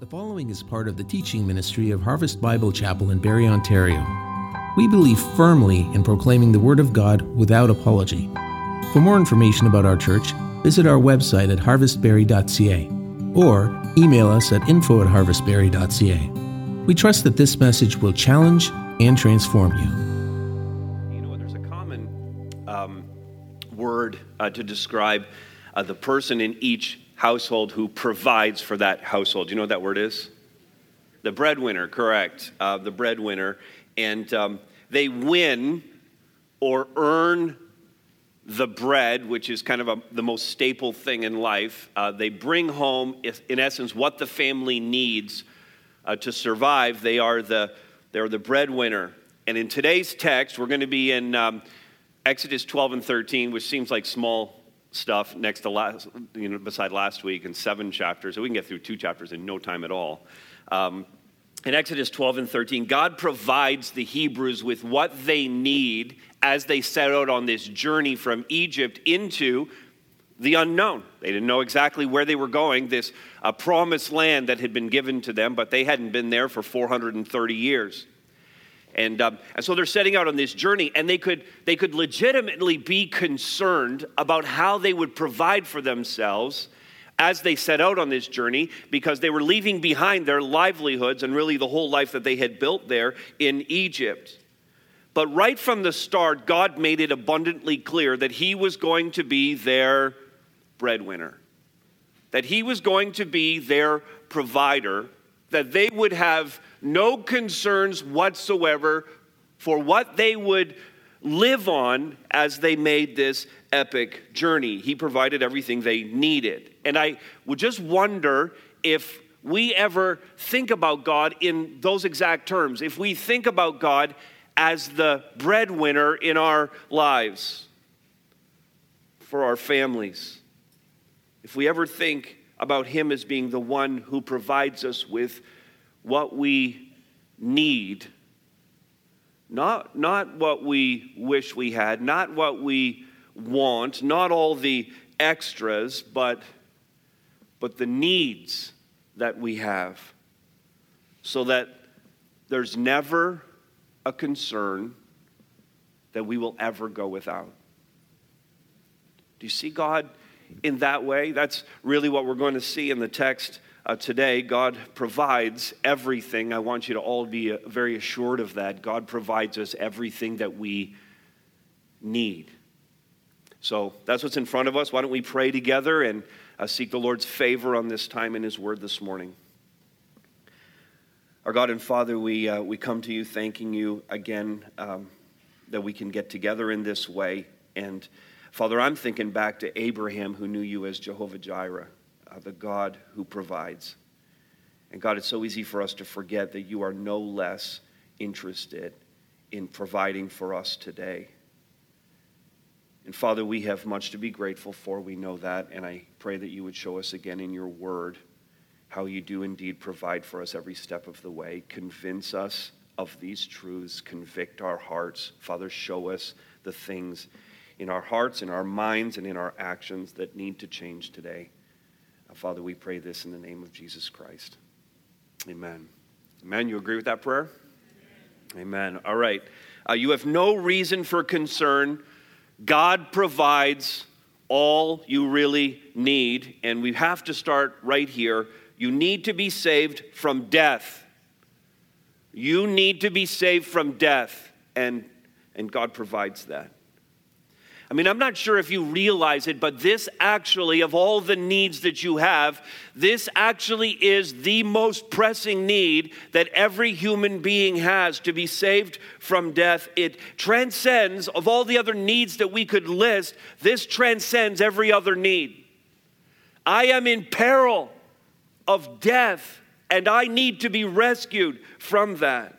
The following is part of the teaching ministry of Harvest Bible Chapel in Barrie, Ontario. We believe firmly in proclaiming the Word of God without apology. For more information about our church, visit our website at harvestbarrie.ca or email us at info at harvestbarrie.ca. We trust that this message will challenge and transform you. You know, there's a common um, word uh, to describe uh, the person in each household who provides for that household. You know what that word is? The breadwinner, correct. Uh, the breadwinner. And um, they win or earn the bread, which is kind of a, the most staple thing in life. Uh, they bring home, in essence, what the family needs uh, to survive. They are the, they're the breadwinner. And in today's text, we're going to be in um, Exodus 12 and 13, which seems like small stuff next to last, you know, beside last week in seven chapters. So we can get through two chapters in no time at all. Um, in Exodus 12 and 13, God provides the Hebrews with what they need as they set out on this journey from Egypt into the unknown. They didn't know exactly where they were going, this uh, promised land that had been given to them, but they hadn't been there for 430 years. And, um, and so they're setting out on this journey, and they could, they could legitimately be concerned about how they would provide for themselves as they set out on this journey because they were leaving behind their livelihoods and really the whole life that they had built there in Egypt. But right from the start, God made it abundantly clear that He was going to be their breadwinner, that He was going to be their provider, that they would have no concerns whatsoever for what they would live on as they made this epic journey. He provided everything they needed. And I would just wonder if we ever think about God in those exact terms, if we think about God as the breadwinner in our lives, for our families, if we ever think about Him as being the one who provides us with what we need, not, not what we wish we had, not what we want, not all the extras, but, but the needs that we have, so that there's never a concern that we will ever go without. Do you see God in that way? That's really what we're going to see in the text uh, today, God provides everything. I want you to all be uh, very assured of that. God provides us everything that we need. So that's what's in front of us. Why don't we pray together and uh, seek the Lord's favor on this time in His Word this morning? Our God and Father, we, uh, we come to you thanking you again um, that we can get together in this way. And Father, I'm thinking back to Abraham who knew you as Jehovah Jireh uh, the God who provides. And God, it's so easy for us to forget that you are no less interested in providing for us today. And Father, we have much to be grateful for. We know that. And I pray that you would show us again in your word how you do indeed provide for us every step of the way. Convince us of these truths, convict our hearts. Father, show us the things in our hearts, in our minds, and in our actions that need to change today. Father, we pray this in the name of Jesus Christ. Amen. Amen. You agree with that prayer? Amen. All right. Uh, you have no reason for concern. God provides all you really need, and we have to start right here. You need to be saved from death. You need to be saved from death, and, and God provides that. I mean, I'm not sure if you realize it, but this actually, of all the needs that you have, this actually is the most pressing need that every human being has to be saved from death. It transcends, of all the other needs that we could list, this transcends every other need. I am in peril of death, and I need to be rescued from that.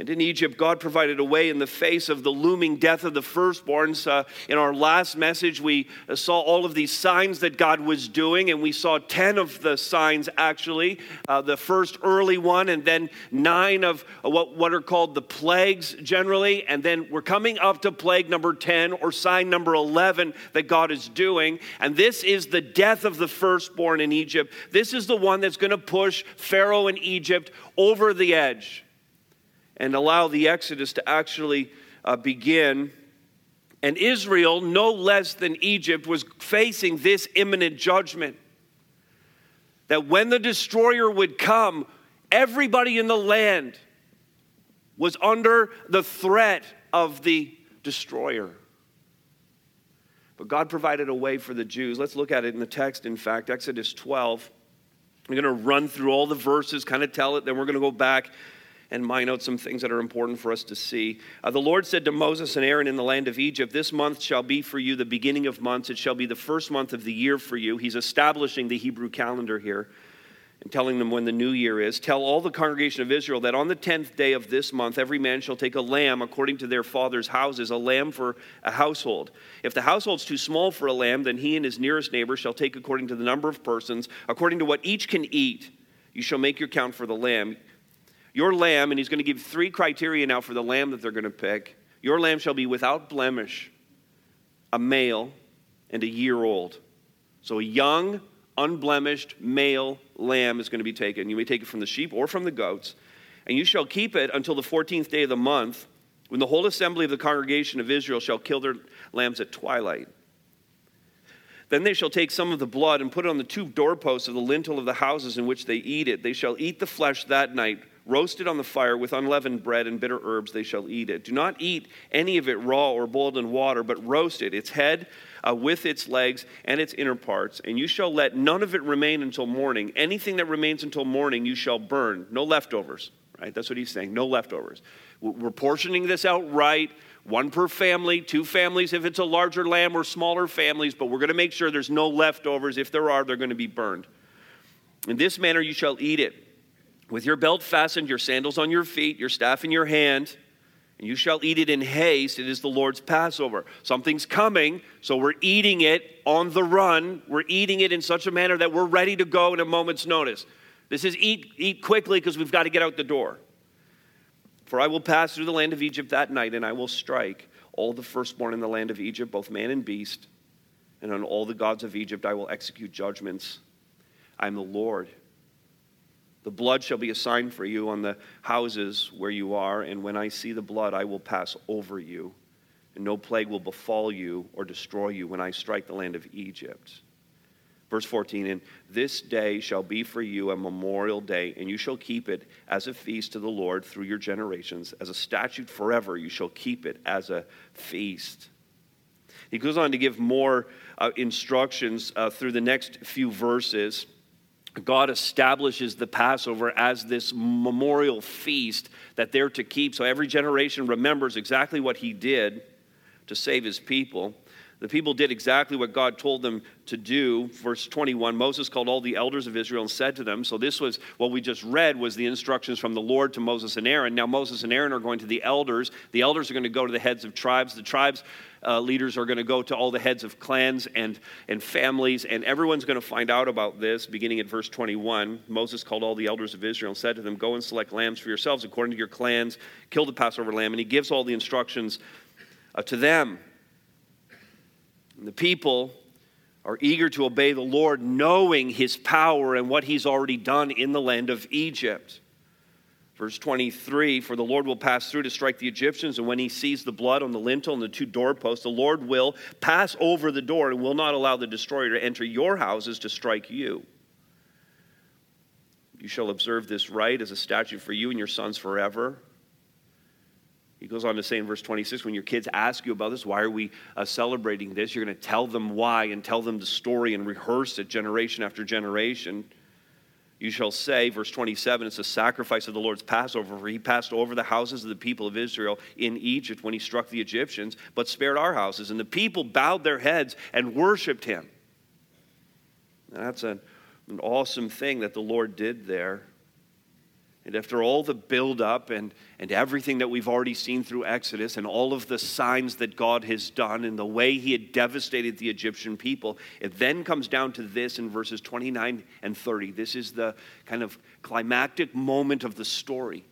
And in Egypt, God provided a way in the face of the looming death of the firstborns. Uh, in our last message, we uh, saw all of these signs that God was doing, and we saw 10 of the signs actually. Uh, the first early one, and then nine of what, what are called the plagues generally. And then we're coming up to plague number 10 or sign number 11 that God is doing. And this is the death of the firstborn in Egypt. This is the one that's going to push Pharaoh in Egypt over the edge and allow the Exodus to actually uh, begin. And Israel, no less than Egypt, was facing this imminent judgment. That when the destroyer would come, everybody in the land was under the threat of the destroyer. But God provided a way for the Jews. Let's look at it in the text, in fact, Exodus 12. I'm going to run through all the verses, kind of tell it, then we're going to go back and mine out some things that are important for us to see. Uh, the Lord said to Moses and Aaron in the land of Egypt, This month shall be for you the beginning of months. It shall be the first month of the year for you. He's establishing the Hebrew calendar here and telling them when the new year is. Tell all the congregation of Israel that on the tenth day of this month, every man shall take a lamb according to their father's houses, a lamb for a household. If the household's too small for a lamb, then he and his nearest neighbor shall take according to the number of persons, according to what each can eat. You shall make your count for the lamb. Your lamb, and he's going to give three criteria now for the lamb that they're going to pick. Your lamb shall be without blemish, a male, and a year old. So a young, unblemished male lamb is going to be taken. You may take it from the sheep or from the goats. And you shall keep it until the 14th day of the month, when the whole assembly of the congregation of Israel shall kill their lambs at twilight. Then they shall take some of the blood and put it on the two doorposts of the lintel of the houses in which they eat it. They shall eat the flesh that night roasted on the fire with unleavened bread and bitter herbs they shall eat it. Do not eat any of it raw or boiled in water but roast it its head uh, with its legs and its inner parts. And you shall let none of it remain until morning. Anything that remains until morning you shall burn. No leftovers right? That's what he's saying. No leftovers. We're portioning this out right one per family two families if it's a larger lamb or smaller families but we're going to make sure there's no leftovers. If there are they're going to be burned. In this manner you shall eat it with your belt fastened, your sandals on your feet, your staff in your hand, and you shall eat it in haste. It is the Lord's Passover. Something's coming, so we're eating it on the run. We're eating it in such a manner that we're ready to go in a moment's notice. This is eat, eat quickly because we've got to get out the door. For I will pass through the land of Egypt that night, and I will strike all the firstborn in the land of Egypt, both man and beast, and on all the gods of Egypt I will execute judgments. I am the Lord. The blood shall be a sign for you on the houses where you are, and when I see the blood, I will pass over you, and no plague will befall you or destroy you when I strike the land of Egypt. Verse 14, and this day shall be for you a memorial day, and you shall keep it as a feast to the Lord through your generations. As a statute forever, you shall keep it as a feast. He goes on to give more uh, instructions uh, through the next few verses. God establishes the Passover as this memorial feast that they're to keep. So every generation remembers exactly what he did to save his people. The people did exactly what God told them to do. Verse 21 Moses called all the elders of Israel and said to them, So this was what we just read was the instructions from the Lord to Moses and Aaron. Now Moses and Aaron are going to the elders. The elders are going to go to the heads of tribes. The tribes uh, leaders are going to go to all the heads of clans and, and families, and everyone's going to find out about this beginning at verse 21. Moses called all the elders of Israel and said to them, Go and select lambs for yourselves according to your clans, kill the Passover lamb. And he gives all the instructions uh, to them. The people are eager to obey the Lord, knowing his power and what he's already done in the land of Egypt. Verse 23 For the Lord will pass through to strike the Egyptians, and when he sees the blood on the lintel and the two doorposts, the Lord will pass over the door and will not allow the destroyer to enter your houses to strike you. You shall observe this rite as a statute for you and your sons forever. He goes on to say in verse 26 when your kids ask you about this, why are we uh, celebrating this? You're going to tell them why and tell them the story and rehearse it generation after generation. You shall say, verse 27, it's a sacrifice of the Lord's Passover, for he passed over the houses of the people of Israel in Egypt when he struck the Egyptians, but spared our houses. And the people bowed their heads and worshiped him. That's an, an awesome thing that the Lord did there. And after all the buildup and, and everything that we've already seen through Exodus and all of the signs that God has done and the way he had devastated the Egyptian people, it then comes down to this in verses 29 and 30. This is the kind of climactic moment of the story.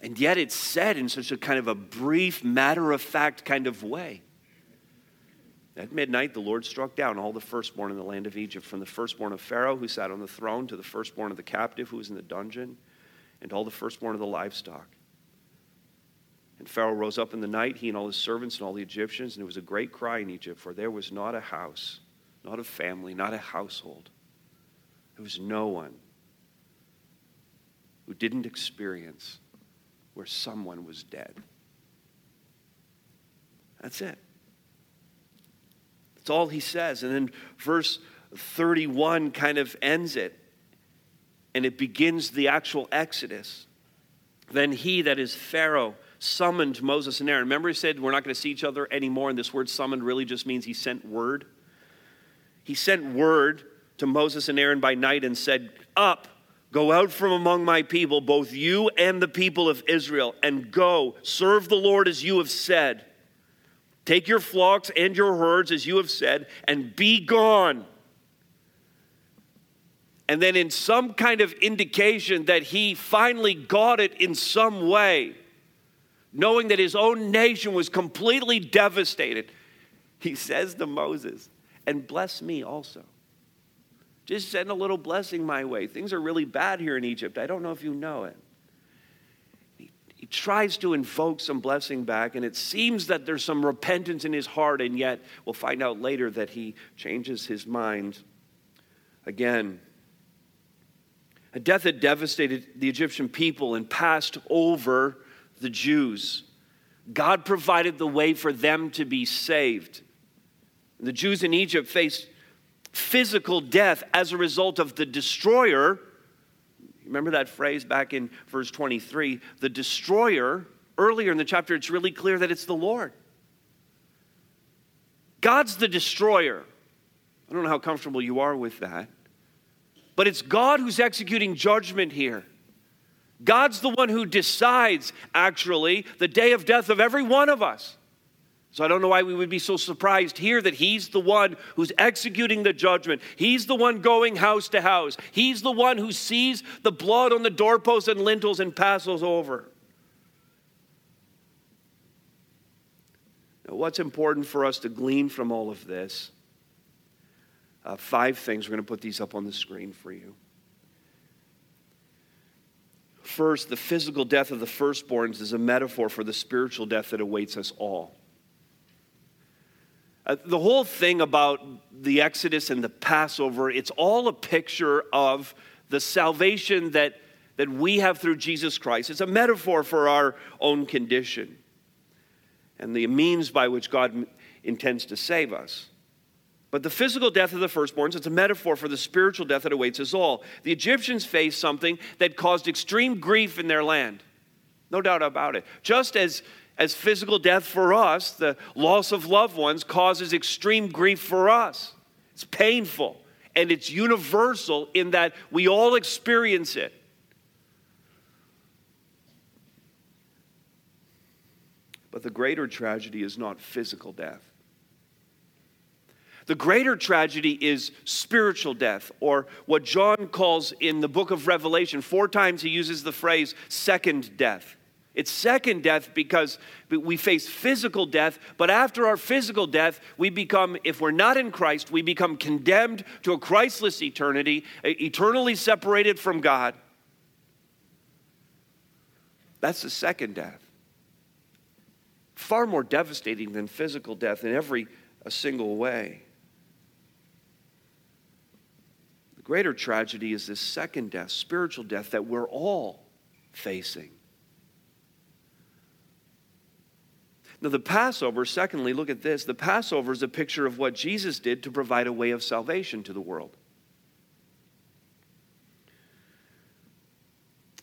And yet it's said in such a kind of a brief, matter of fact kind of way. At midnight, the Lord struck down all the firstborn in the land of Egypt, from the firstborn of Pharaoh who sat on the throne to the firstborn of the captive who was in the dungeon, and all the firstborn of the livestock. And Pharaoh rose up in the night, he and all his servants and all the Egyptians, and there was a great cry in Egypt, for there was not a house, not a family, not a household. There was no one who didn't experience where someone was dead. That's it. That's all he says. And then verse 31 kind of ends it, and it begins the actual Exodus. Then he, that is Pharaoh, summoned Moses and Aaron. Remember, he said, We're not going to see each other anymore. And this word summoned really just means he sent word. He sent word to Moses and Aaron by night and said, Up, go out from among my people, both you and the people of Israel, and go, serve the Lord as you have said. Take your flocks and your herds, as you have said, and be gone. And then, in some kind of indication that he finally got it in some way, knowing that his own nation was completely devastated, he says to Moses, And bless me also. Just send a little blessing my way. Things are really bad here in Egypt. I don't know if you know it tries to invoke some blessing back, and it seems that there's some repentance in his heart, and yet we'll find out later that he changes his mind again. A death that devastated the Egyptian people and passed over the Jews. God provided the way for them to be saved. The Jews in Egypt faced physical death as a result of the destroyer Remember that phrase back in verse 23? The destroyer, earlier in the chapter, it's really clear that it's the Lord. God's the destroyer. I don't know how comfortable you are with that. But it's God who's executing judgment here. God's the one who decides, actually, the day of death of every one of us. So I don't know why we would be so surprised here that he's the one who's executing the judgment. He's the one going house to house. He's the one who sees the blood on the doorposts and lintels and passes over. Now, what's important for us to glean from all of this? Uh, five things. We're going to put these up on the screen for you. First, the physical death of the firstborns is a metaphor for the spiritual death that awaits us all. Uh, the whole thing about the Exodus and the Passover, it's all a picture of the salvation that, that we have through Jesus Christ. It's a metaphor for our own condition and the means by which God intends to save us. But the physical death of the firstborns, it's a metaphor for the spiritual death that awaits us all. The Egyptians faced something that caused extreme grief in their land. No doubt about it. Just as as physical death for us, the loss of loved ones causes extreme grief for us. It's painful and it's universal in that we all experience it. But the greater tragedy is not physical death. The greater tragedy is spiritual death, or what John calls in the book of Revelation, four times he uses the phrase second death. It's second death because we face physical death, but after our physical death, we become, if we're not in Christ, we become condemned to a Christless eternity, eternally separated from God. That's the second death. Far more devastating than physical death in every a single way. The greater tragedy is this second death, spiritual death, that we're all facing. Now, the Passover, secondly, look at this. The Passover is a picture of what Jesus did to provide a way of salvation to the world.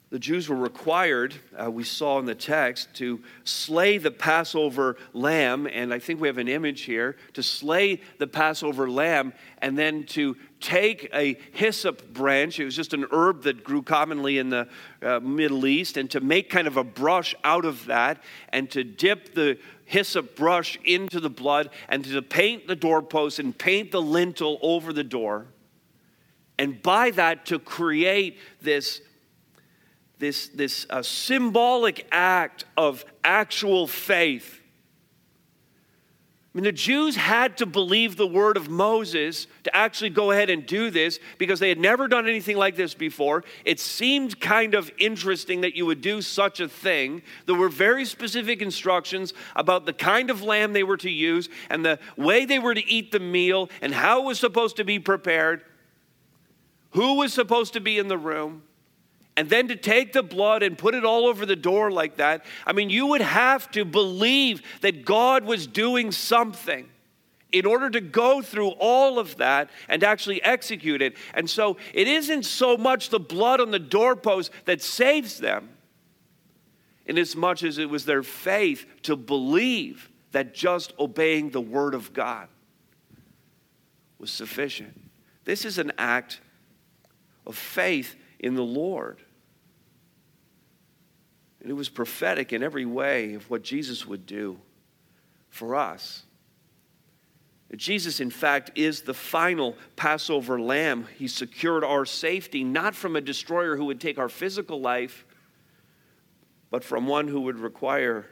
The Jews were required, uh, we saw in the text, to slay the Passover lamb. And I think we have an image here to slay the Passover lamb and then to take a hyssop branch. It was just an herb that grew commonly in the uh, Middle East, and to make kind of a brush out of that and to dip the hyssop brush into the blood and to paint the doorpost and paint the lintel over the door. And by that, to create this this, this uh, symbolic act of actual faith. I mean, the Jews had to believe the word of Moses to actually go ahead and do this because they had never done anything like this before. It seemed kind of interesting that you would do such a thing. There were very specific instructions about the kind of lamb they were to use and the way they were to eat the meal and how it was supposed to be prepared, who was supposed to be in the room and then to take the blood and put it all over the door like that, I mean, you would have to believe that God was doing something in order to go through all of that and actually execute it. And so it isn't so much the blood on the doorpost that saves them, in as much as it was their faith to believe that just obeying the word of God was sufficient. This is an act of faith in the Lord. And it was prophetic in every way of what Jesus would do for us. Jesus, in fact, is the final Passover lamb. He secured our safety, not from a destroyer who would take our physical life, but from one who would require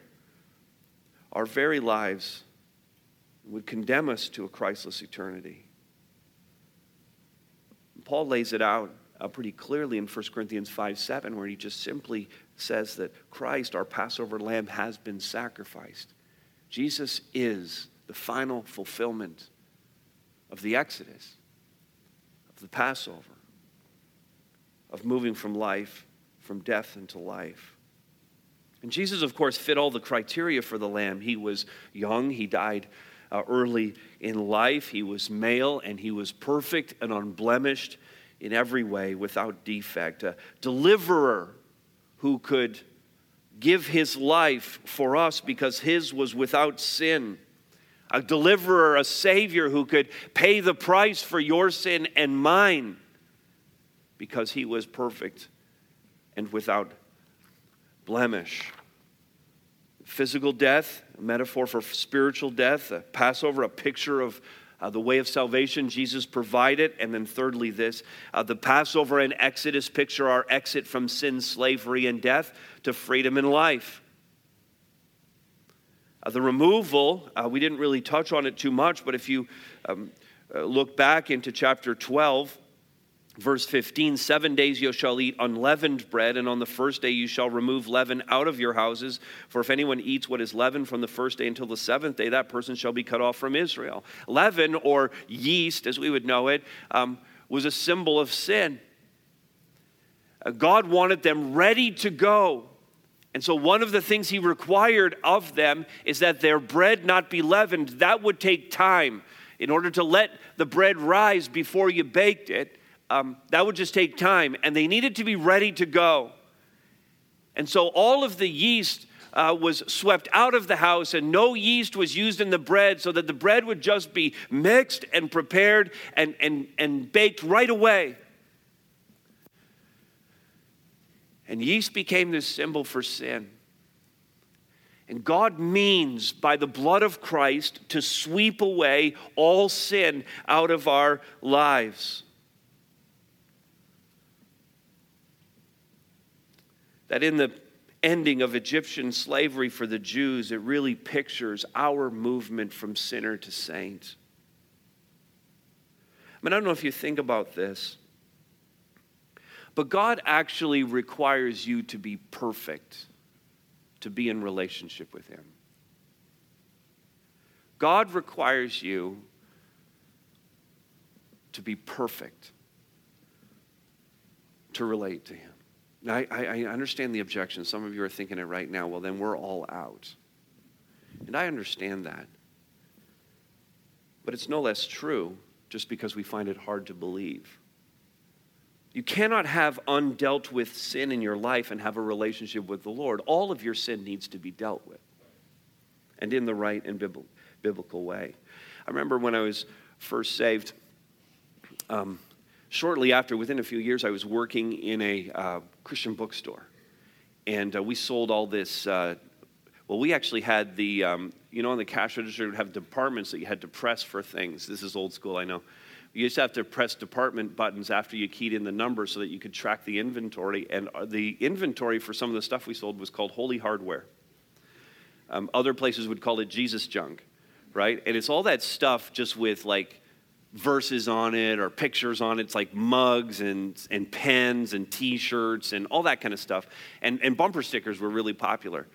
our very lives, would condemn us to a Christless eternity. Paul lays it out uh, pretty clearly in 1 Corinthians 5 7, where he just simply says that Christ, our Passover lamb, has been sacrificed. Jesus is the final fulfillment of the Exodus, of the Passover, of moving from life, from death into life. And Jesus, of course, fit all the criteria for the lamb. He was young, he died uh, early in life, he was male, and he was perfect and unblemished in every way without defect, a deliverer who could give his life for us because his was without sin, a deliverer, a savior who could pay the price for your sin and mine because he was perfect and without blemish. Physical death, a metaphor for spiritual death, a Passover, a picture of uh, the way of salvation Jesus provided. And then, thirdly, this uh, the Passover and Exodus picture our exit from sin, slavery, and death to freedom and life. Uh, the removal, uh, we didn't really touch on it too much, but if you um, uh, look back into chapter 12, Verse 15, seven days you shall eat unleavened bread, and on the first day you shall remove leaven out of your houses. For if anyone eats what is leavened from the first day until the seventh day, that person shall be cut off from Israel. Leaven, or yeast as we would know it, um, was a symbol of sin. Uh, God wanted them ready to go. And so, one of the things He required of them is that their bread not be leavened. That would take time. In order to let the bread rise before you baked it, um, that would just take time, and they needed to be ready to go. And so all of the yeast uh, was swept out of the house, and no yeast was used in the bread, so that the bread would just be mixed and prepared and, and, and baked right away. And yeast became this symbol for sin. And God means by the blood of Christ to sweep away all sin out of our lives. That in the ending of Egyptian slavery for the Jews, it really pictures our movement from sinner to saint. I mean, I don't know if you think about this, but God actually requires you to be perfect to be in relationship with Him. God requires you to be perfect to relate to Him. I, I, understand the objection. Some of you are thinking it right now. Well, then we're all out. And I understand that. But it's no less true just because we find it hard to believe. You cannot have undealt with sin in your life and have a relationship with the Lord. All of your sin needs to be dealt with and in the right and biblical way. I remember when I was first saved, um, shortly after, within a few years, I was working in a uh, Christian bookstore. And uh, we sold all this. Uh, well, we actually had the, um, you know, on the cash register, would have departments that you had to press for things. This is old school, I know. You to have to press department buttons after you keyed in the number so that you could track the inventory. And uh, the inventory for some of the stuff we sold was called Holy Hardware. Um, other places would call it Jesus junk, right? And it's all that stuff just with like verses on it or pictures on it. It's like mugs and, and pens and t shirts and all that kind of stuff. And, and bumper stickers were really popular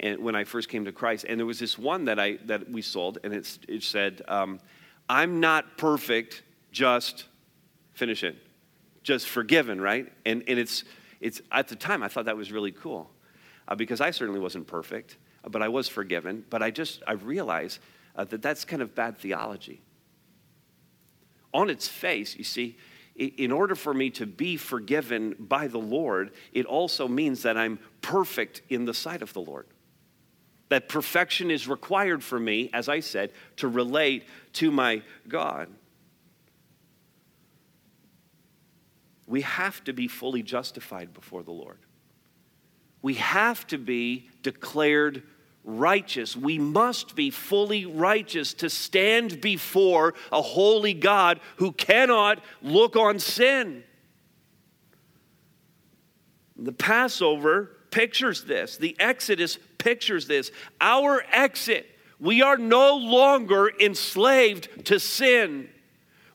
and when I first came to Christ. And there was this one that, I, that we sold, and it said, um, I'm not perfect just finish it, just forgiven, right? And, and it's, it's, at the time, I thought that was really cool uh, because I certainly wasn't perfect, but I was forgiven. But I just, I realized uh, that that's kind of bad theology. On its face, you see, in order for me to be forgiven by the Lord, it also means that I'm perfect in the sight of the Lord. That perfection is required for me, as I said, to relate to my God. we have to be fully justified before the Lord. We have to be declared righteous. We must be fully righteous to stand before a holy God who cannot look on sin. The Passover pictures this, the Exodus pictures this. Our exit, we are no longer enslaved to sin.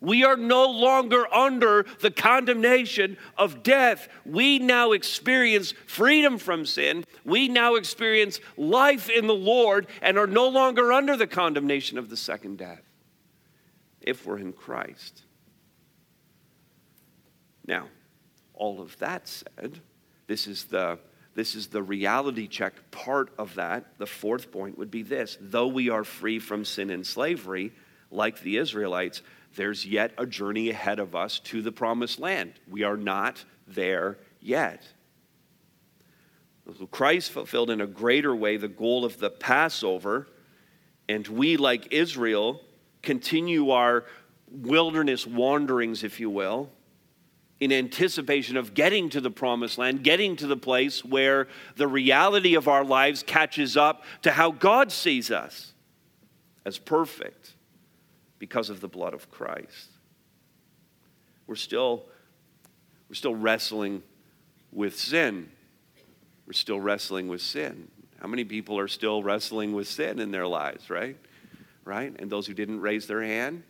We are no longer under the condemnation of death. We now experience freedom from sin. We now experience life in the Lord and are no longer under the condemnation of the second death if we're in Christ. Now, all of that said, this is the this is the reality check part of that. The fourth point would be this though we are free from sin and slavery, like the Israelites, there's yet a journey ahead of us to the promised land. We are not there yet. Christ fulfilled in a greater way the goal of the Passover, and we, like Israel, continue our wilderness wanderings, if you will, in anticipation of getting to the promised land, getting to the place where the reality of our lives catches up to how God sees us as perfect because of the blood of Christ. We're still, we're still wrestling with sin. We're still wrestling with sin. How many people are still wrestling with sin in their lives, right? Right? And those who didn't raise their hand,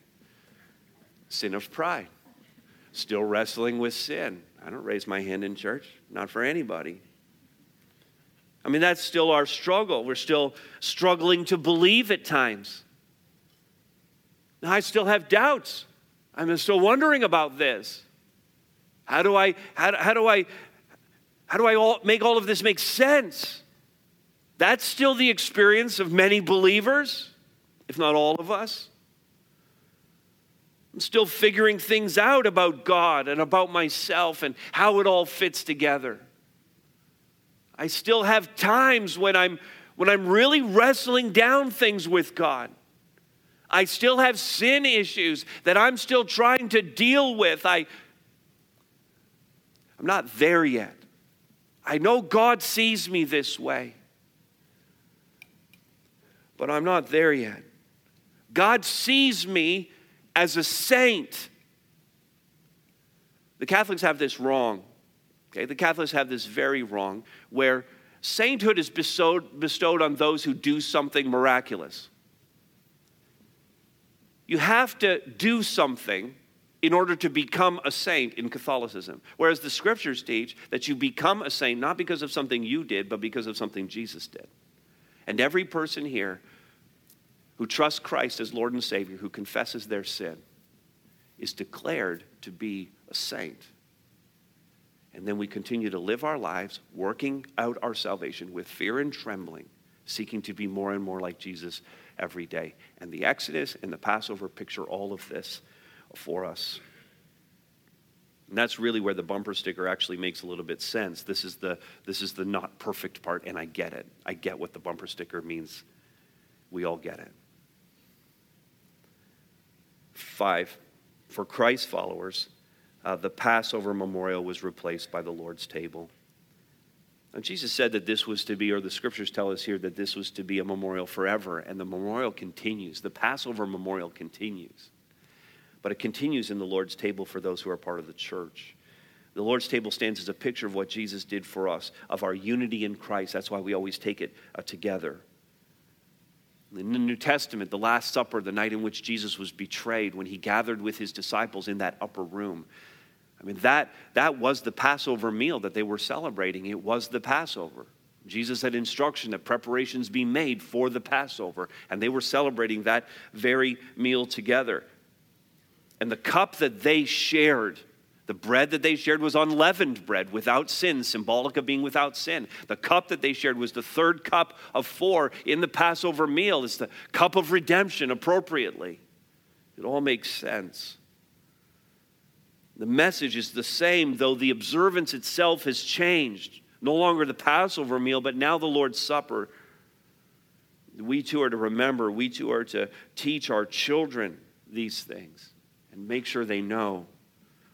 sin of pride. Still wrestling with sin. I don't raise my hand in church, not for anybody. I mean, that's still our struggle. We're still struggling to believe at times. I still have doubts. I'm still wondering about this. How do I, how, how do I, how do I all, make all of this make sense? That's still the experience of many believers, if not all of us. I'm still figuring things out about God and about myself and how it all fits together. I still have times when I'm when I'm really wrestling down things with God. I still have sin issues that I'm still trying to deal with. I, I'm not there yet. I know God sees me this way, but I'm not there yet. God sees me as a saint. The Catholics have this wrong. Okay, the Catholics have this very wrong, where sainthood is bestowed, bestowed on those who do something miraculous. You have to do something in order to become a saint in Catholicism. Whereas the scriptures teach that you become a saint not because of something you did, but because of something Jesus did. And every person here who trusts Christ as Lord and Savior, who confesses their sin, is declared to be a saint. And then we continue to live our lives working out our salvation with fear and trembling, seeking to be more and more like Jesus every day. And the Exodus and the Passover picture all of this for us. And that's really where the bumper sticker actually makes a little bit sense. This is the this is the not perfect part and I get it. I get what the bumper sticker means. We all get it. 5 for Christ followers, uh, the Passover memorial was replaced by the Lord's table. Jesus said that this was to be, or the scriptures tell us here that this was to be a memorial forever, and the memorial continues. The Passover memorial continues. But it continues in the Lord's table for those who are part of the church. The Lord's table stands as a picture of what Jesus did for us, of our unity in Christ. That's why we always take it uh, together. In the New Testament, the Last Supper, the night in which Jesus was betrayed, when he gathered with his disciples in that upper room, I mean, that, that was the Passover meal that they were celebrating. It was the Passover. Jesus had instruction that preparations be made for the Passover, and they were celebrating that very meal together. And the cup that they shared the bread that they shared was unleavened bread without sin, symbolic of being without sin. The cup that they shared was the third cup of four in the Passover meal. It's the cup of redemption appropriately. It all makes sense. The message is the same, though the observance itself has changed. No longer the Passover meal, but now the Lord's Supper. We too are to remember, we too are to teach our children these things and make sure they know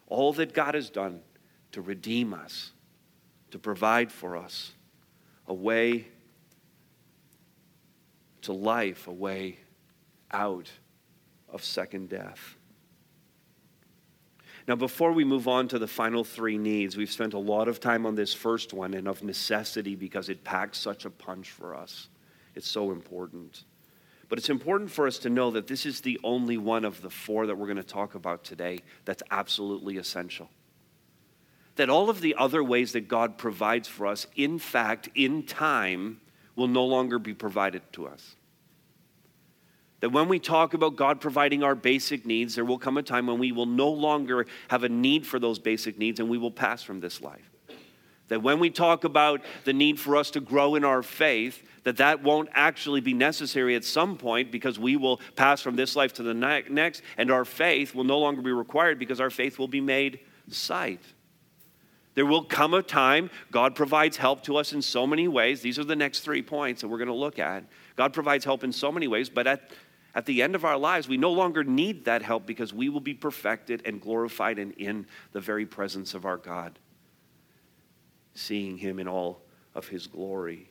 all that God has done to redeem us, to provide for us a way to life, a way out of second death. Now, before we move on to the final three needs, we've spent a lot of time on this first one and of necessity because it packs such a punch for us. It's so important. But it's important for us to know that this is the only one of the four that we're going to talk about today that's absolutely essential. That all of the other ways that God provides for us, in fact, in time, will no longer be provided to us. That when we talk about God providing our basic needs, there will come a time when we will no longer have a need for those basic needs and we will pass from this life. That when we talk about the need for us to grow in our faith, that that won't actually be necessary at some point because we will pass from this life to the next and our faith will no longer be required because our faith will be made sight. There will come a time, God provides help to us in so many ways. These are the next three points that we're going to look at. God provides help in so many ways, but at, at the end of our lives, we no longer need that help because we will be perfected and glorified and in the very presence of our God seeing him in all of his glory.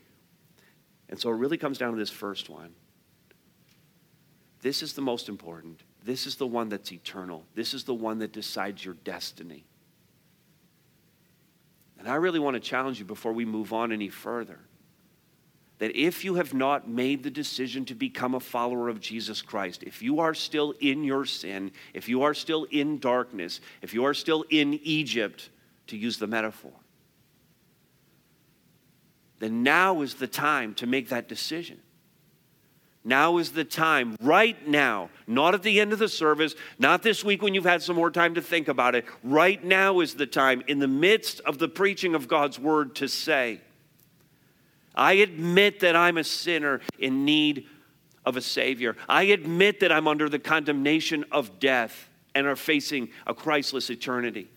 And so it really comes down to this first one. This is the most important. This is the one that's eternal. This is the one that decides your destiny. And I really want to challenge you before we move on any further that if you have not made the decision to become a follower of Jesus Christ, if you are still in your sin, if you are still in darkness, if you are still in Egypt, to use the metaphor, then now is the time to make that decision. Now is the time, right now, not at the end of the service, not this week when you've had some more time to think about it. Right now is the time, in the midst of the preaching of God's word, to say, I admit that I'm a sinner in need of a Savior. I admit that I'm under the condemnation of death and are facing a Christless eternity.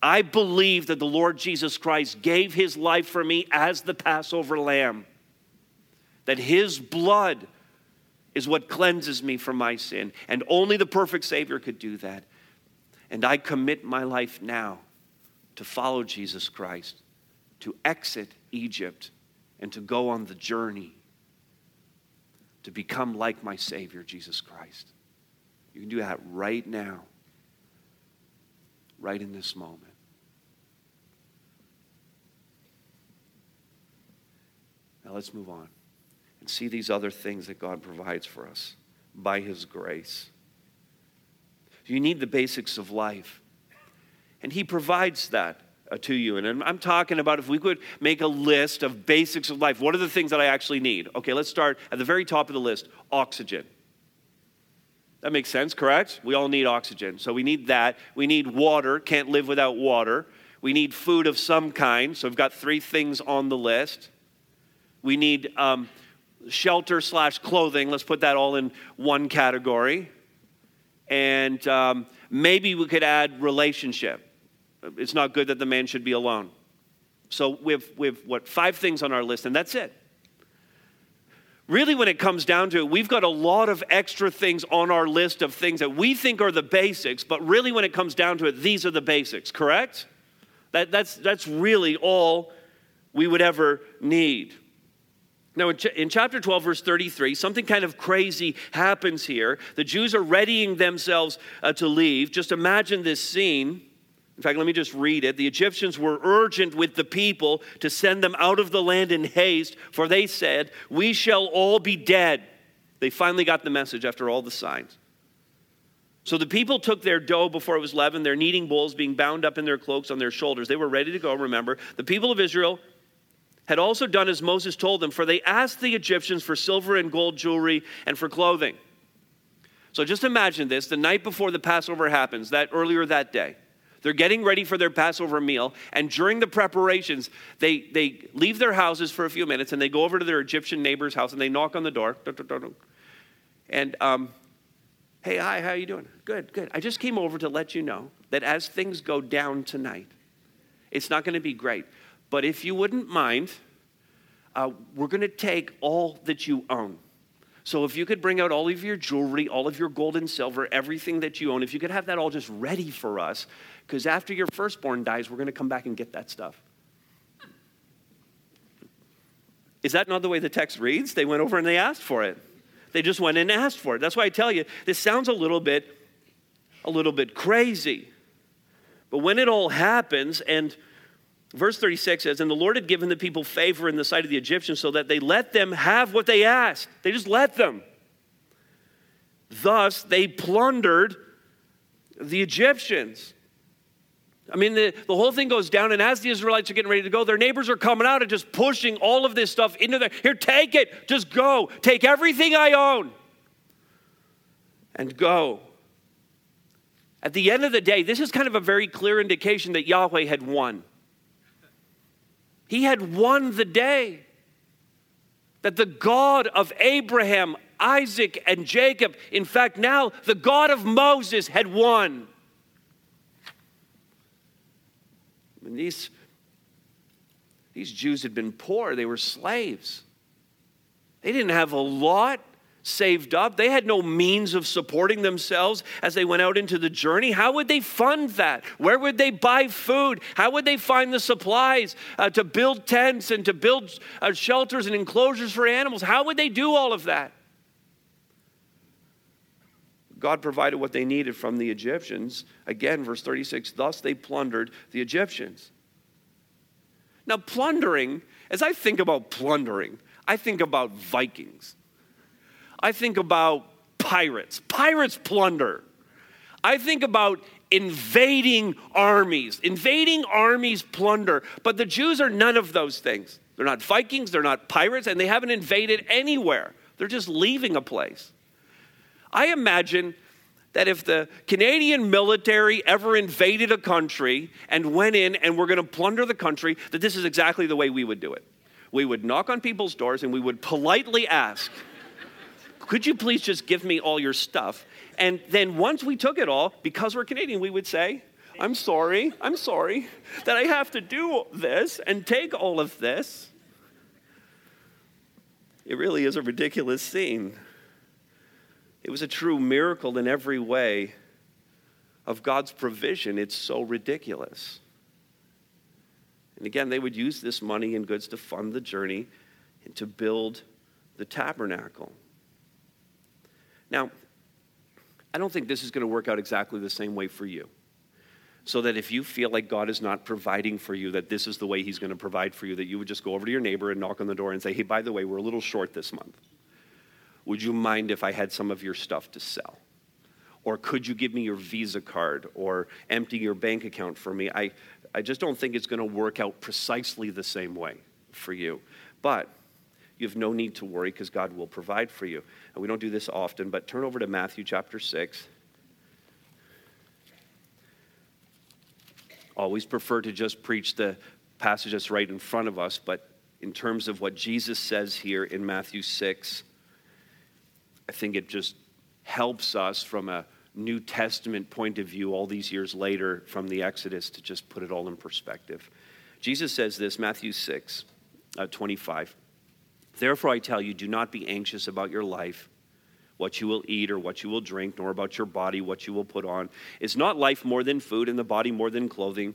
I believe that the Lord Jesus Christ gave his life for me as the Passover lamb, that his blood is what cleanses me from my sin, and only the perfect Savior could do that. And I commit my life now to follow Jesus Christ, to exit Egypt, and to go on the journey to become like my Savior, Jesus Christ. You can do that right now, right in this moment. Now let's move on and see these other things that God provides for us by His grace. You need the basics of life, and He provides that to you. And I'm talking about if we could make a list of basics of life, what are the things that I actually need? Okay, let's start at the very top of the list oxygen. That makes sense, correct? We all need oxygen. So we need that. We need water, can't live without water. We need food of some kind. So we've got three things on the list. We need um, shelter slash clothing. Let's put that all in one category. And um, maybe we could add relationship. It's not good that the man should be alone. So we have, we have what, five things on our list, and that's it. Really, when it comes down to it, we've got a lot of extra things on our list of things that we think are the basics, but really, when it comes down to it, these are the basics, correct? That, that's, that's really all we would ever need. Now, in, ch- in, chapter 12, verse 33, something kind of crazy happens here. The Jews are readying themselves uh, to leave. Just imagine this scene. In fact, let me just read it. The Egyptians were urgent with the people to send them out of the land in haste, for they said, We shall all be dead. They finally got the message after all the signs. So the people took their dough before it was leavened, their kneading bowls being bound up in their cloaks on their shoulders. They were ready to go, remember. The people of Israel had also done as Moses told them, for they asked the Egyptians for silver and gold jewelry and for clothing. So just imagine this the night before the Passover happens, that earlier that day. They're getting ready for their Passover meal, and during the preparations, they, they leave their houses for a few minutes and they go over to their Egyptian neighbor's house and they knock on the door. And, um, hey, hi, how are you doing? Good, good. I just came over to let you know that as things go down tonight, it's not going to be great. But if you wouldn't mind, uh, we're going to take all that you own. So if you could bring out all of your jewelry, all of your gold and silver, everything that you own, if you could have that all just ready for us, because after your firstborn dies, we're going to come back and get that stuff. Is that not the way the text reads? They went over and they asked for it. They just went and asked for it. That's why I tell you, this sounds a little bit, a little bit crazy. But when it all happens, and verse 36 says, And the Lord had given the people favor in the sight of the Egyptians so that they let them have what they asked. They just let them. Thus, they plundered the Egyptians. I mean, the, the whole thing goes down, and as the Israelites are getting ready to go, their neighbors are coming out and just pushing all of this stuff into their. Here, take it. Just go. Take everything I own and go. At the end of the day, this is kind of a very clear indication that Yahweh had won. He had won the day. That the God of Abraham, Isaac, and Jacob, in fact, now the God of Moses, had won. And these, these Jews had been poor, they were slaves. They didn't have a lot saved up. They had no means of supporting themselves as they went out into the journey. How would they fund that? Where would they buy food? How would they find the supplies uh, to build tents and to build uh, shelters and enclosures for animals? How would they do all of that? God provided what they needed from the Egyptians. Again, verse 36 thus they plundered the Egyptians. Now, plundering, as I think about plundering, I think about Vikings. I think about pirates. Pirates plunder. I think about invading armies. Invading armies plunder. But the Jews are none of those things. They're not Vikings, they're not pirates, and they haven't invaded anywhere. They're just leaving a place. I imagine that if the Canadian military ever invaded a country and went in and were going to plunder the country, that this is exactly the way we would do it. We would knock on people's doors and we would politely ask, Could you please just give me all your stuff? And then once we took it all, because we're Canadian, we would say, I'm sorry, I'm sorry that I have to do this and take all of this. It really is a ridiculous scene. It was a true miracle in every way of God's provision. It's so ridiculous. And again, they would use this money and goods to fund the journey and to build the tabernacle. Now, I don't think this is going to work out exactly the same way for you. So that if you feel like God is not providing for you, that this is the way He's going to provide for you, that you would just go over to your neighbor and knock on the door and say, hey, by the way, we're a little short this month. Would you mind if I had some of your stuff to sell? Or could you give me your Visa card or empty your bank account for me? I, I just don't think it's going to work out precisely the same way for you. But you have no need to worry because God will provide for you. And we don't do this often, but turn over to Matthew chapter 6. Always prefer to just preach the passage that's right in front of us, but in terms of what Jesus says here in Matthew 6, I think it just helps us from a New Testament point of view all these years later from the Exodus to just put it all in perspective. Jesus says this, Matthew 6, uh, 25. Therefore, I tell you, do not be anxious about your life, what you will eat or what you will drink, nor about your body, what you will put on. Is not life more than food, and the body more than clothing?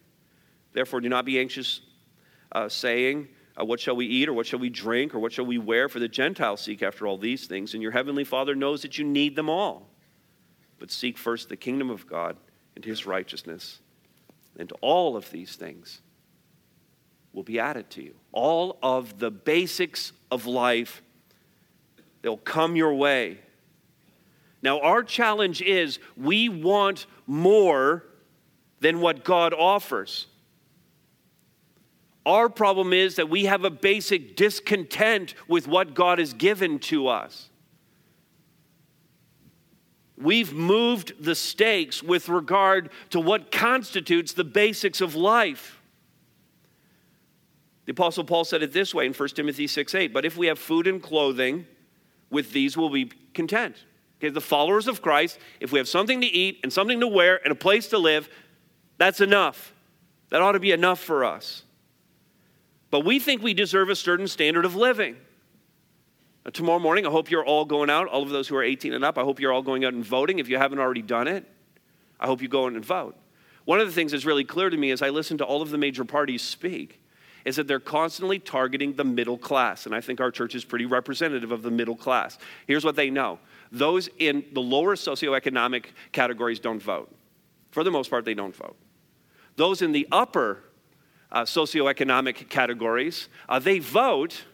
Therefore, do not be anxious, uh, saying, uh, What shall we eat, or what shall we drink, or what shall we wear? For the Gentiles seek after all these things, and your heavenly Father knows that you need them all. But seek first the kingdom of God and his righteousness, and all of these things will be added to you. All of the basics of life, they'll come your way. Now, our challenge is we want more than what God offers. Our problem is that we have a basic discontent with what God has given to us. We've moved the stakes with regard to what constitutes the basics of life. The Apostle Paul said it this way in 1 Timothy 6 8, but if we have food and clothing, with these we'll be content. Okay, the followers of Christ, if we have something to eat and something to wear and a place to live, that's enough. That ought to be enough for us. But we think we deserve a certain standard of living. Tomorrow morning, I hope you're all going out, all of those who are 18 and up, I hope you're all going out and voting. If you haven't already done it, I hope you go in and vote. One of the things that's really clear to me as I listen to all of the major parties speak is that they're constantly targeting the middle class. And I think our church is pretty representative of the middle class. Here's what they know those in the lower socioeconomic categories don't vote. For the most part, they don't vote. Those in the upper uh, socioeconomic categories. Uh, they vote,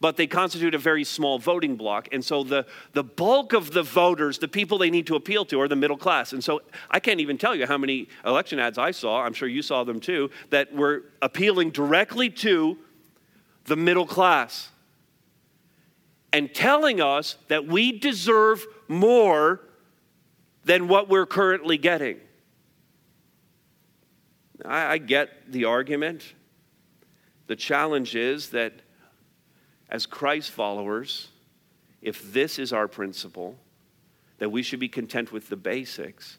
but they constitute a very small voting block. And so the, the bulk of the voters, the people they need to appeal to, are the middle class. And so I can't even tell you how many election ads I saw, I'm sure you saw them too, that were appealing directly to the middle class and telling us that we deserve more than what we're currently getting. I, I get the argument. The challenge is that as Christ followers, if this is our principle, that we should be content with the basics,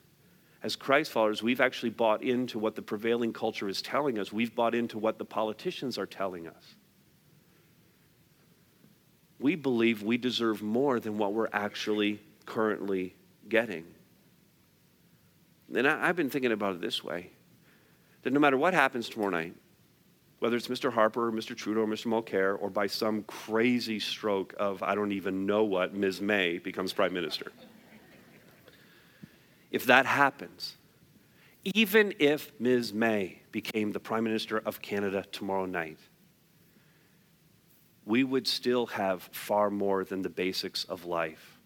as Christ followers, we've actually bought into what the prevailing culture is telling us. We've bought into what the politicians are telling us. We believe we deserve more than what we're actually currently getting. And I, have been thinking about it this way that no matter what happens tomorrow night, whether it's Mr. Harper or Mr. Trudeau or Mr. Mulcair, or by some crazy stroke of I don't even know what, Ms. May becomes Prime Minister. if that happens, even if Ms. May became the Prime Minister of Canada tomorrow night, we would still have far more than the basics of life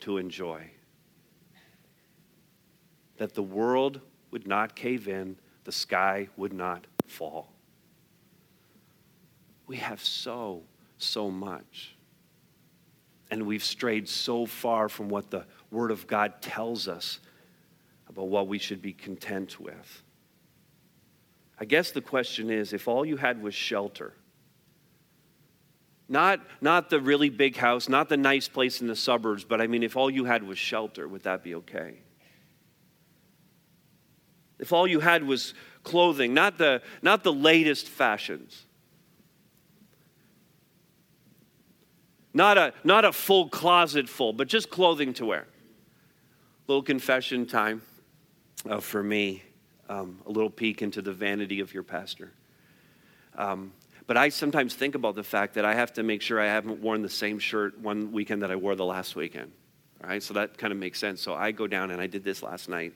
to enjoy. That the world would not cave in the sky would not fall. We have so, so much. And we've strayed so far from what the Word of God tells us about what we should be content with. I guess the question is if all you had was shelter, not, not the really big house, not the nice place in the suburbs, but I mean, if all you had was shelter, would that be okay? If all you had was clothing, not the, not the latest fashions, not a, not a full closet full, but just clothing to wear. Little confession time uh, for me, um, a little peek into the vanity of your pastor. Um, but I sometimes think about the fact that I have to make sure I haven't worn the same shirt one weekend that I wore the last weekend. All right, so that kind of makes sense. So I go down and I did this last night.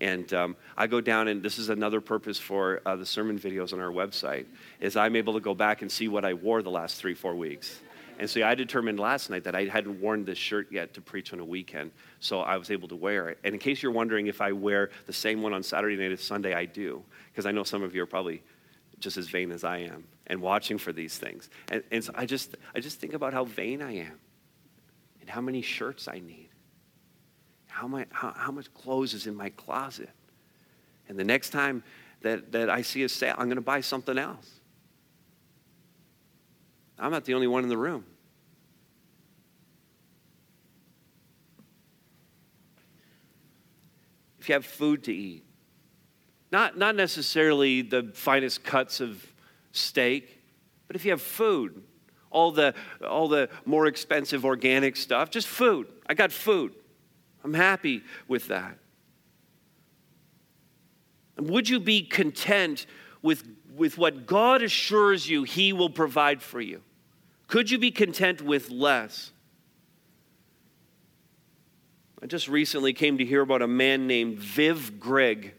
And um, I go down, and this is another purpose for uh, the sermon videos on our website, is I'm able to go back and see what I wore the last three, four weeks. And so I determined last night that I hadn't worn this shirt yet to preach on a weekend, so I was able to wear it. And in case you're wondering if I wear the same one on Saturday night as Sunday, I do, because I know some of you are probably just as vain as I am and watching for these things. And, and so I just, I just think about how vain I am and how many shirts I need, how, how, how much clothes is in my closet. And the next time that, that I see a sale, I'm going to buy something else. I'm not the only one in the room. If you have food to eat, not, not necessarily the finest cuts of steak, but if you have food, all the, all the more expensive organic stuff, just food. I got food. I'm happy with that. And would you be content with, with what God assures you He will provide for you? Could you be content with less? I just recently came to hear about a man named Viv Grigg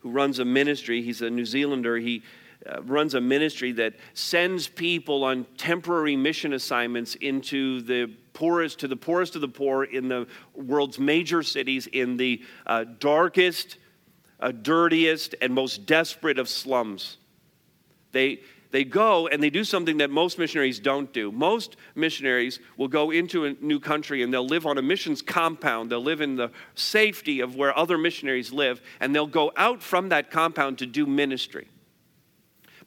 who runs a ministry. He's a New Zealander. He uh, runs a ministry that sends people on temporary mission assignments into the poorest to the poorest of the poor in the world's major cities in the uh, darkest, uh, dirtiest, and most desperate of slums. They they go and they do something that most missionaries don't do. Most missionaries will go into a new country and they'll live on a missions compound. They'll live in the safety of where other missionaries live, and they'll go out from that compound to do ministry.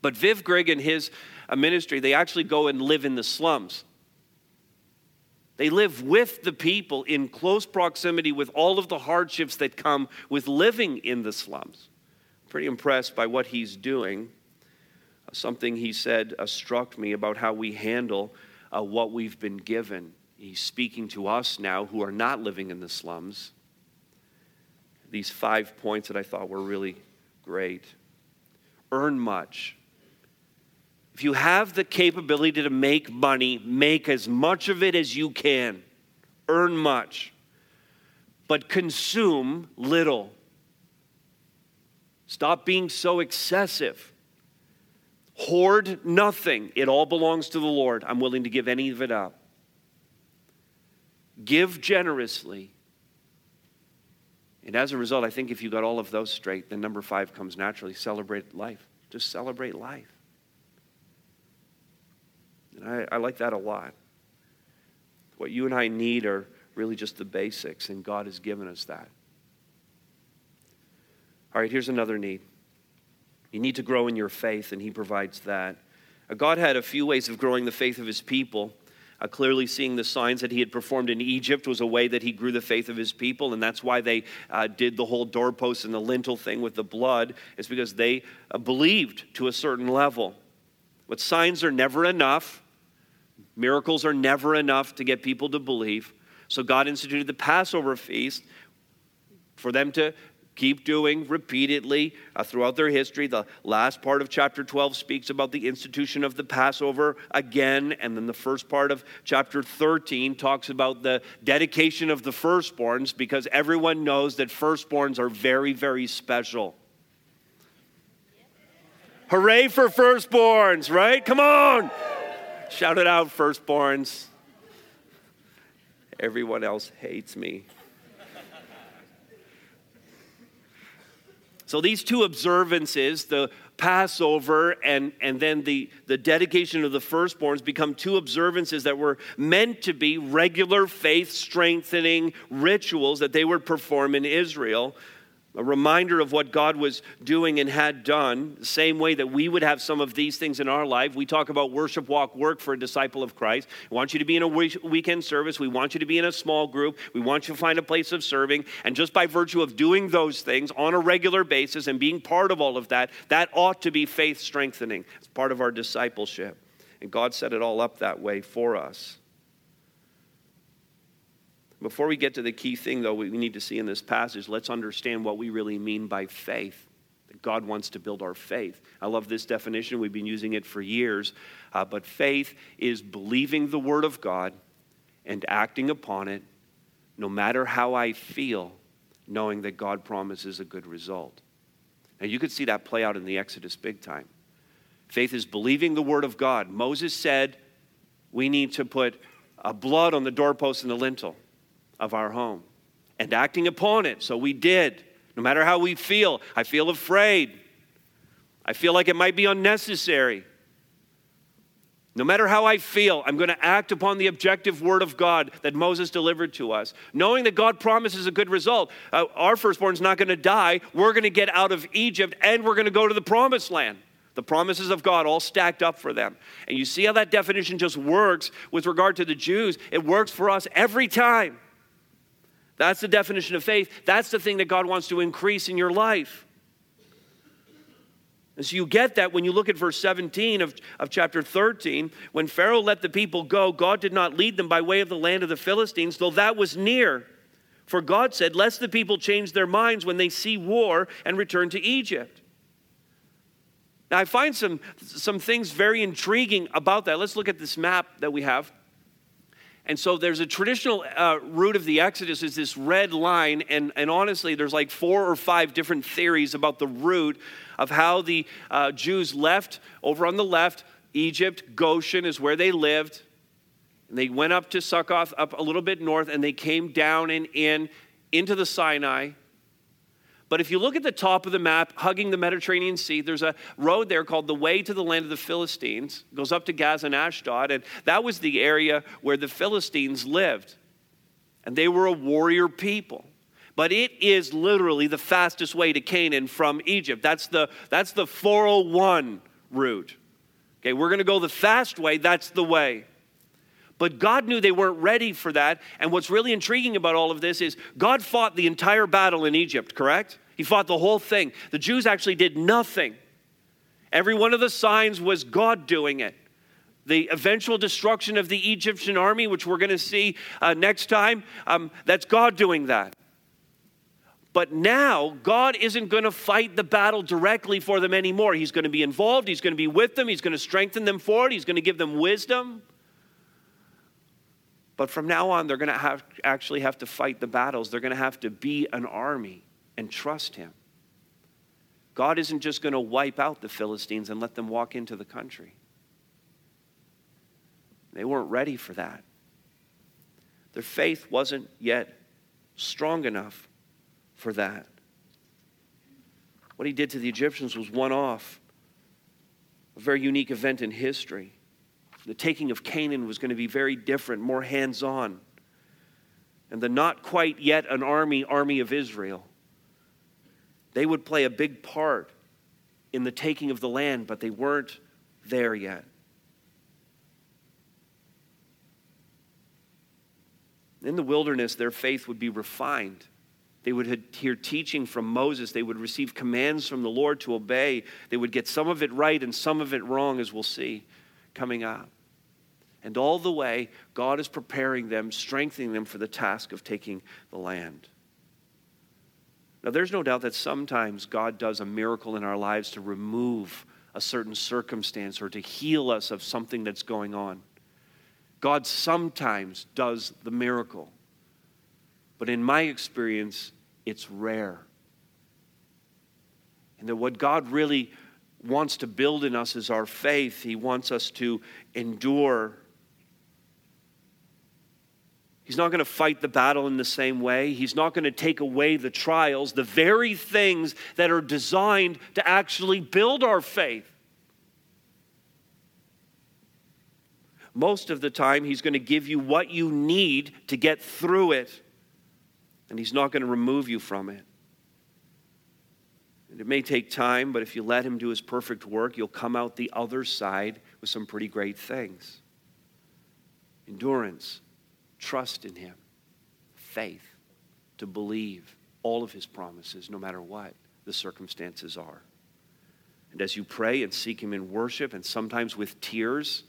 But Viv Grigg and his uh, ministry, they actually go and live in the slums. They live with the people in close proximity with all of the hardships that come with living in the slums. Pretty impressed by what he's doing something he said uh, struck me about how we handle uh, what we've been given. He's speaking to us now who are not living in the slums. These five points that I thought were really great. Earn much. If you have the capability to make money, make as much of it as you can. Earn much. But consume little. Stop being so excessive. Hoard nothing. It all belongs to the Lord. I'm willing to give any of it up. Give generously. And as a result, I think if you got all of those straight, then number five comes naturally celebrate life. Just celebrate life. And I, I like that a lot. What you and I need are really just the basics, and God has given us that. All right, here's another need. You need to grow in your faith, and He provides that. Uh, God had a few ways of growing the faith of His people. Uh, clearly, seeing the signs that He had performed in Egypt was a way that He grew the faith of His people, and that's why they uh, did the whole doorpost and the lintel thing with the blood, is because they uh, believed to a certain level. But signs are never enough, miracles are never enough to get people to believe. So, God instituted the Passover feast for them to keep doing repeatedly uh, throughout their history. The last part of chapter 12 speaks about the institution of the Passover again, and then the first part of chapter 13 talks about the dedication of the firstborns because everyone knows that firstborns are very, very special. Hooray for firstborns, right? Come on! Shout it out, firstborns. Everyone else hates me. So these two observances, the Passover and, and then the, the dedication of the firstborns, become two observances that were meant to be regular faith strengthening rituals that they would perform in Israel a reminder of what God was doing and had done, the same way that we would have some of these things in our life. We talk about worship, walk, work for a disciple of Christ. We want you to be in a weekend service. We want you to be in a small group. We want you to find a place of serving. And just by virtue of doing those things on a regular basis and being part of all of that, that ought to be faith strengthening. It's part of our discipleship. And God set it all up that way for us. Before we get to the key thing, though, we need to see in this passage, let's understand what we really mean by faith. That God wants to build our faith. I love this definition. We've been using it for years. Uh, but faith is believing the Word of God and acting upon it, no matter how I feel, knowing that God promises a good result. Now, you could see that play out in the Exodus big time. Faith is believing the Word of God. Moses said, we need to put a blood on the doorpost and the lintel of our home and acting upon it. So we did. No matter how we feel, I feel afraid. I feel like it might be unnecessary. No matter how I feel, I'm going to act upon the objective word of God that Moses delivered to us, knowing that God promises a good result. Uh, our firstborn's not going to die. We're going to get out of Egypt and we're going to go to the promised land. The promises of God all stacked up for them. And you see how that definition just works with regard to the Jews. It works for us every time. That's the definition of faith. That's the thing that God wants to increase in your life. And so you get that when you look at verse 17 of, of chapter 13. When Pharaoh let the people go, God did not lead them by way of the land of the Philistines, though that was near. For God said, Lest the people change their minds when they see war and return to Egypt. Now, I find some, some things very intriguing about that. Let's look at this map that we have. And so there's a traditional uh, route of the Exodus is this red line, and, and honestly, there's like four or five different theories about the route of how the uh, Jews left over on the left. Egypt, Goshen is where they lived. And they went up to Succoth, up a little bit north, and they came down and in into the Sinai. But if you look at the top of the map, hugging the Mediterranean Sea, there's a road there called the Way to the Land of the Philistines. It goes up to Gaza and Ashdod, and that was the area where the Philistines lived. And they were a warrior people. But it is literally the fastest way to Canaan from Egypt. That's the, that's the 401 route. Okay, we're going to go the fast way, that's the way. But God knew they weren't ready for that. And what's really intriguing about all of this is God fought the entire battle in Egypt, correct? He fought the whole thing. The Jews actually did nothing. Every one of the signs was God doing it. The eventual destruction of the Egyptian army, which we're going to see uh, next time, um, that's God doing that. But now, God isn't going to fight the battle directly for them anymore. He's going to be involved, He's going to be with them, He's going to strengthen them for it, He's going to give them wisdom. But from now on, they're going to have, actually have to fight the battles. They're going to have to be an army and trust Him. God isn't just going to wipe out the Philistines and let them walk into the country. They weren't ready for that. Their faith wasn't yet strong enough for that. What he did to the Egyptians was one off, a very unique event in history. The taking of Canaan was going to be very different, more hands on. And the not quite yet an army, army of Israel, they would play a big part in the taking of the land, but they weren't there yet. In the wilderness, their faith would be refined. They would hear teaching from Moses. They would receive commands from the Lord to obey. They would get some of it right and some of it wrong, as we'll see coming up. And all the way, God is preparing them, strengthening them for the task of taking the land. Now, there's no doubt that sometimes God does a miracle in our lives to remove a certain circumstance or to heal us of something that's going on. God sometimes does the miracle. But in my experience, it's rare. And that what God really wants to build in us is our faith. He wants us to endure He's not going to fight the battle in the same way. He's not going to take away the trials, the very things that are designed to actually build our faith. Most of the time, He's going to give you what you need to get through it, and He's not going to remove you from it. And it may take time, but if you let Him do His perfect work, you'll come out the other side with some pretty great things endurance trust in Him, faith to believe all of His promises, no matter what the circumstances are. And as you pray and seek Him in worship, and sometimes with tears,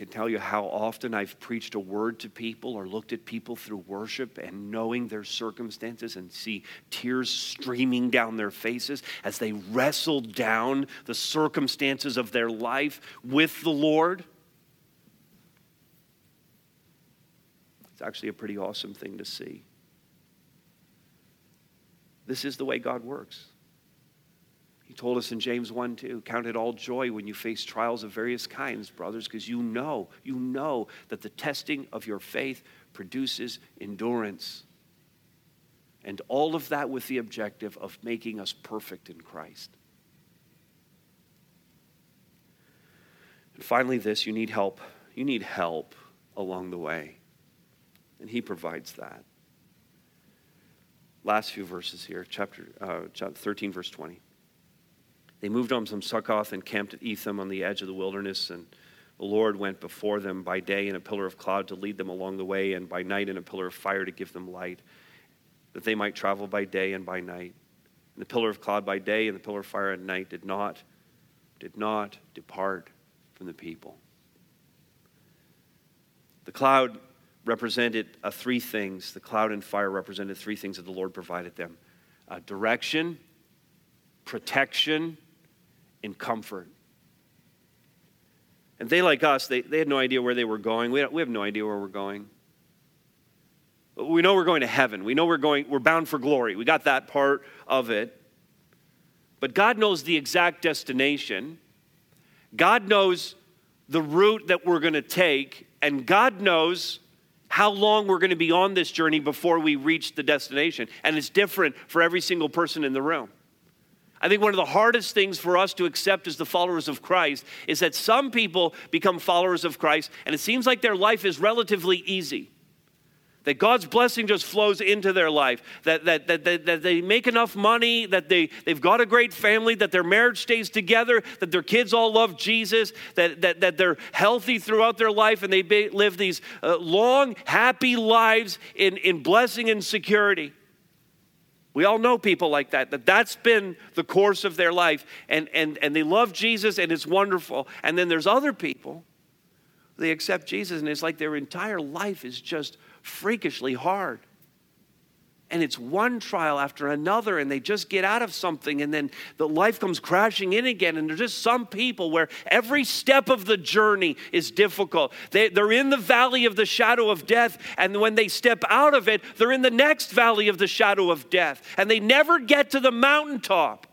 can tell you how often I've preached a word to people or looked at people through worship and knowing their circumstances and see tears streaming down their faces as they wrestle down the circumstances of their life with the Lord. It's actually a pretty awesome thing to see. This is the way God works. He told us in James 1 2, count it all joy when you face trials of various kinds, brothers, because you know, you know that the testing of your faith produces endurance. And all of that with the objective of making us perfect in Christ. And finally, this you need help. You need help along the way. And He provides that. Last few verses here, chapter uh, 13, verse 20. They moved on from Succoth and camped at Etham on the edge of the wilderness, and the Lord went before them by day in a pillar of cloud to lead them along the way, and by night in a pillar of fire to give them light, that they might travel by day and by night. And the pillar of cloud by day and the pillar of fire at night did not, did not depart from the people. The cloud represented uh, three things. The cloud and fire represented three things that the Lord provided them uh, direction, protection, and comfort. And they, like us, they, they had no idea where they were going. We, we have no idea where we're going. We know we're going to heaven. We know we're going, we're bound for glory. We got that part of it. But God knows the exact destination. God knows the route that we're going to take, and God knows how long we're going to be on this journey before we reach the destination. And it's different for every single person in the room. I think one of the hardest things for us to accept as the followers of Christ is that some people become followers of Christ and it seems like their life is relatively easy. That God's blessing just flows into their life, that, that, that, that, that they make enough money, that they, they've got a great family, that their marriage stays together, that their kids all love Jesus, that, that, that they're healthy throughout their life, and they be, live these uh, long, happy lives in, in blessing and security. We all know people like that, that that's been the course of their life, and, and, and they love Jesus, and it's wonderful. And then there's other people, they accept Jesus, and it's like their entire life is just freakishly hard. And it's one trial after another, and they just get out of something, and then the life comes crashing in again. And there's just some people where every step of the journey is difficult. They, they're in the valley of the shadow of death, and when they step out of it, they're in the next valley of the shadow of death, and they never get to the mountaintop.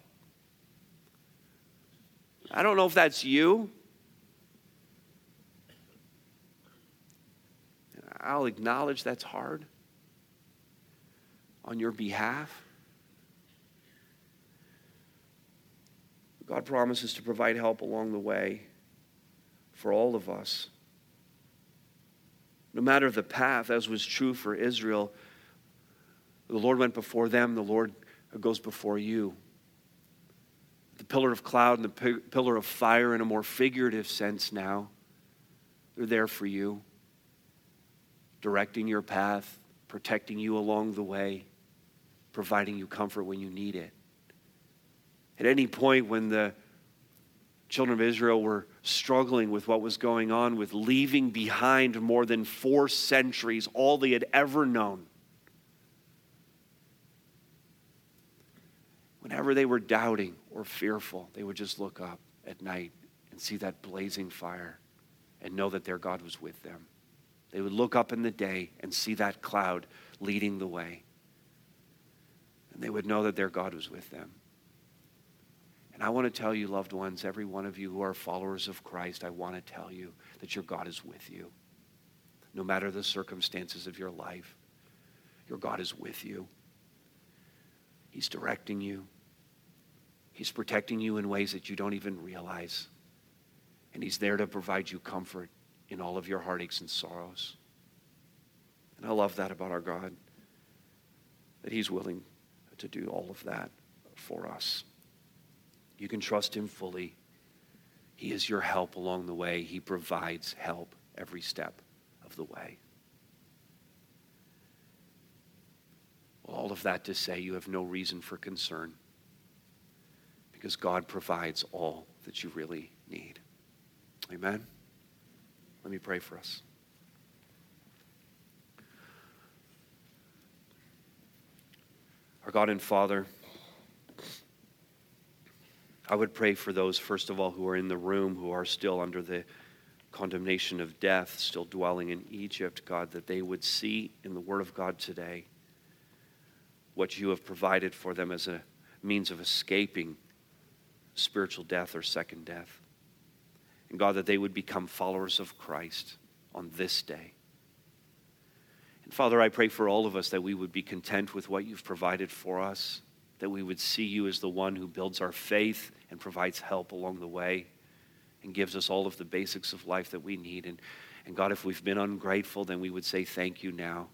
I don't know if that's you. I'll acknowledge that's hard on your behalf. God promises to provide help along the way for all of us. No matter the path, as was true for Israel, the Lord went before them, the Lord goes before you. The pillar of cloud and the pillar of fire, in a more figurative sense now, they're there for you directing your path, protecting you along the way, providing you comfort when you need it. At any point when the children of Israel were struggling with what was going on, with leaving behind more than four centuries, all they had ever known. Whenever they were doubting or fearful, they would just look up at night and see that blazing fire and know that their God was with them. They would look up in the day and see that cloud leading the way. And they would know that their God was with them. And I want to tell you, loved ones, every one of you who are followers of Christ, I want to tell you that your God is with you. No matter the circumstances of your life, your God is with you. He's directing you, He's protecting you in ways that you don't even realize. And He's there to provide you comfort in all of your heartaches and sorrows. And I love that about our God, that He's willing to do all of that for us. You can trust Him fully. He is your help along the way, He provides help every step of the way. All of that to say, you have no reason for concern because God provides all that you really need. Amen. Let me pray for us. Our God and Father, I would pray for those, first of all, who are in the room, who are still under the condemnation of death, still dwelling in Egypt, God, that they would see in the Word of God today what you have provided for them as a means of escaping spiritual death or second death. And God, that they would become followers of Christ on this day. And Father, I pray for all of us that we would be content with what you've provided for us, that we would see you as the one who builds our faith and provides help along the way and gives us all of the basics of life that we need. And, and God, if we've been ungrateful, then we would say thank you now.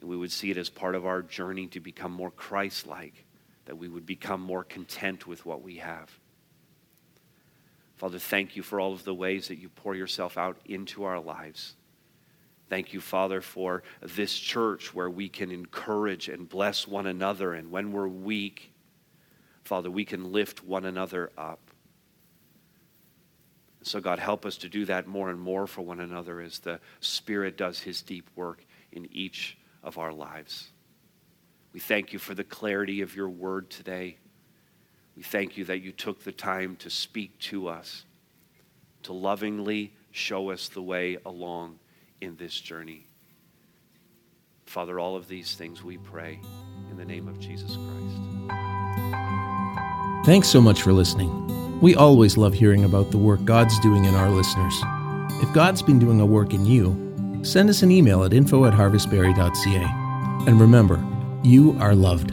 And we would see it as part of our journey to become more Christ like, that we would become more content with what we have. Father, thank you for all of the ways that you pour yourself out into our lives. Thank you, Father, for this church where we can encourage and bless one another. And when we're weak, Father, we can lift one another up. So, God, help us to do that more and more for one another as the Spirit does his deep work in each of our lives. We thank you for the clarity of your word today. We thank you that you took the time to speak to us, to lovingly show us the way along in this journey. Father, all of these things we pray in the name of Jesus Christ. Thanks so much for listening. We always love hearing about the work God's doing in our listeners. If God's been doing a work in you, send us an email at info at harvestbarrie.ca. And remember, you are loved.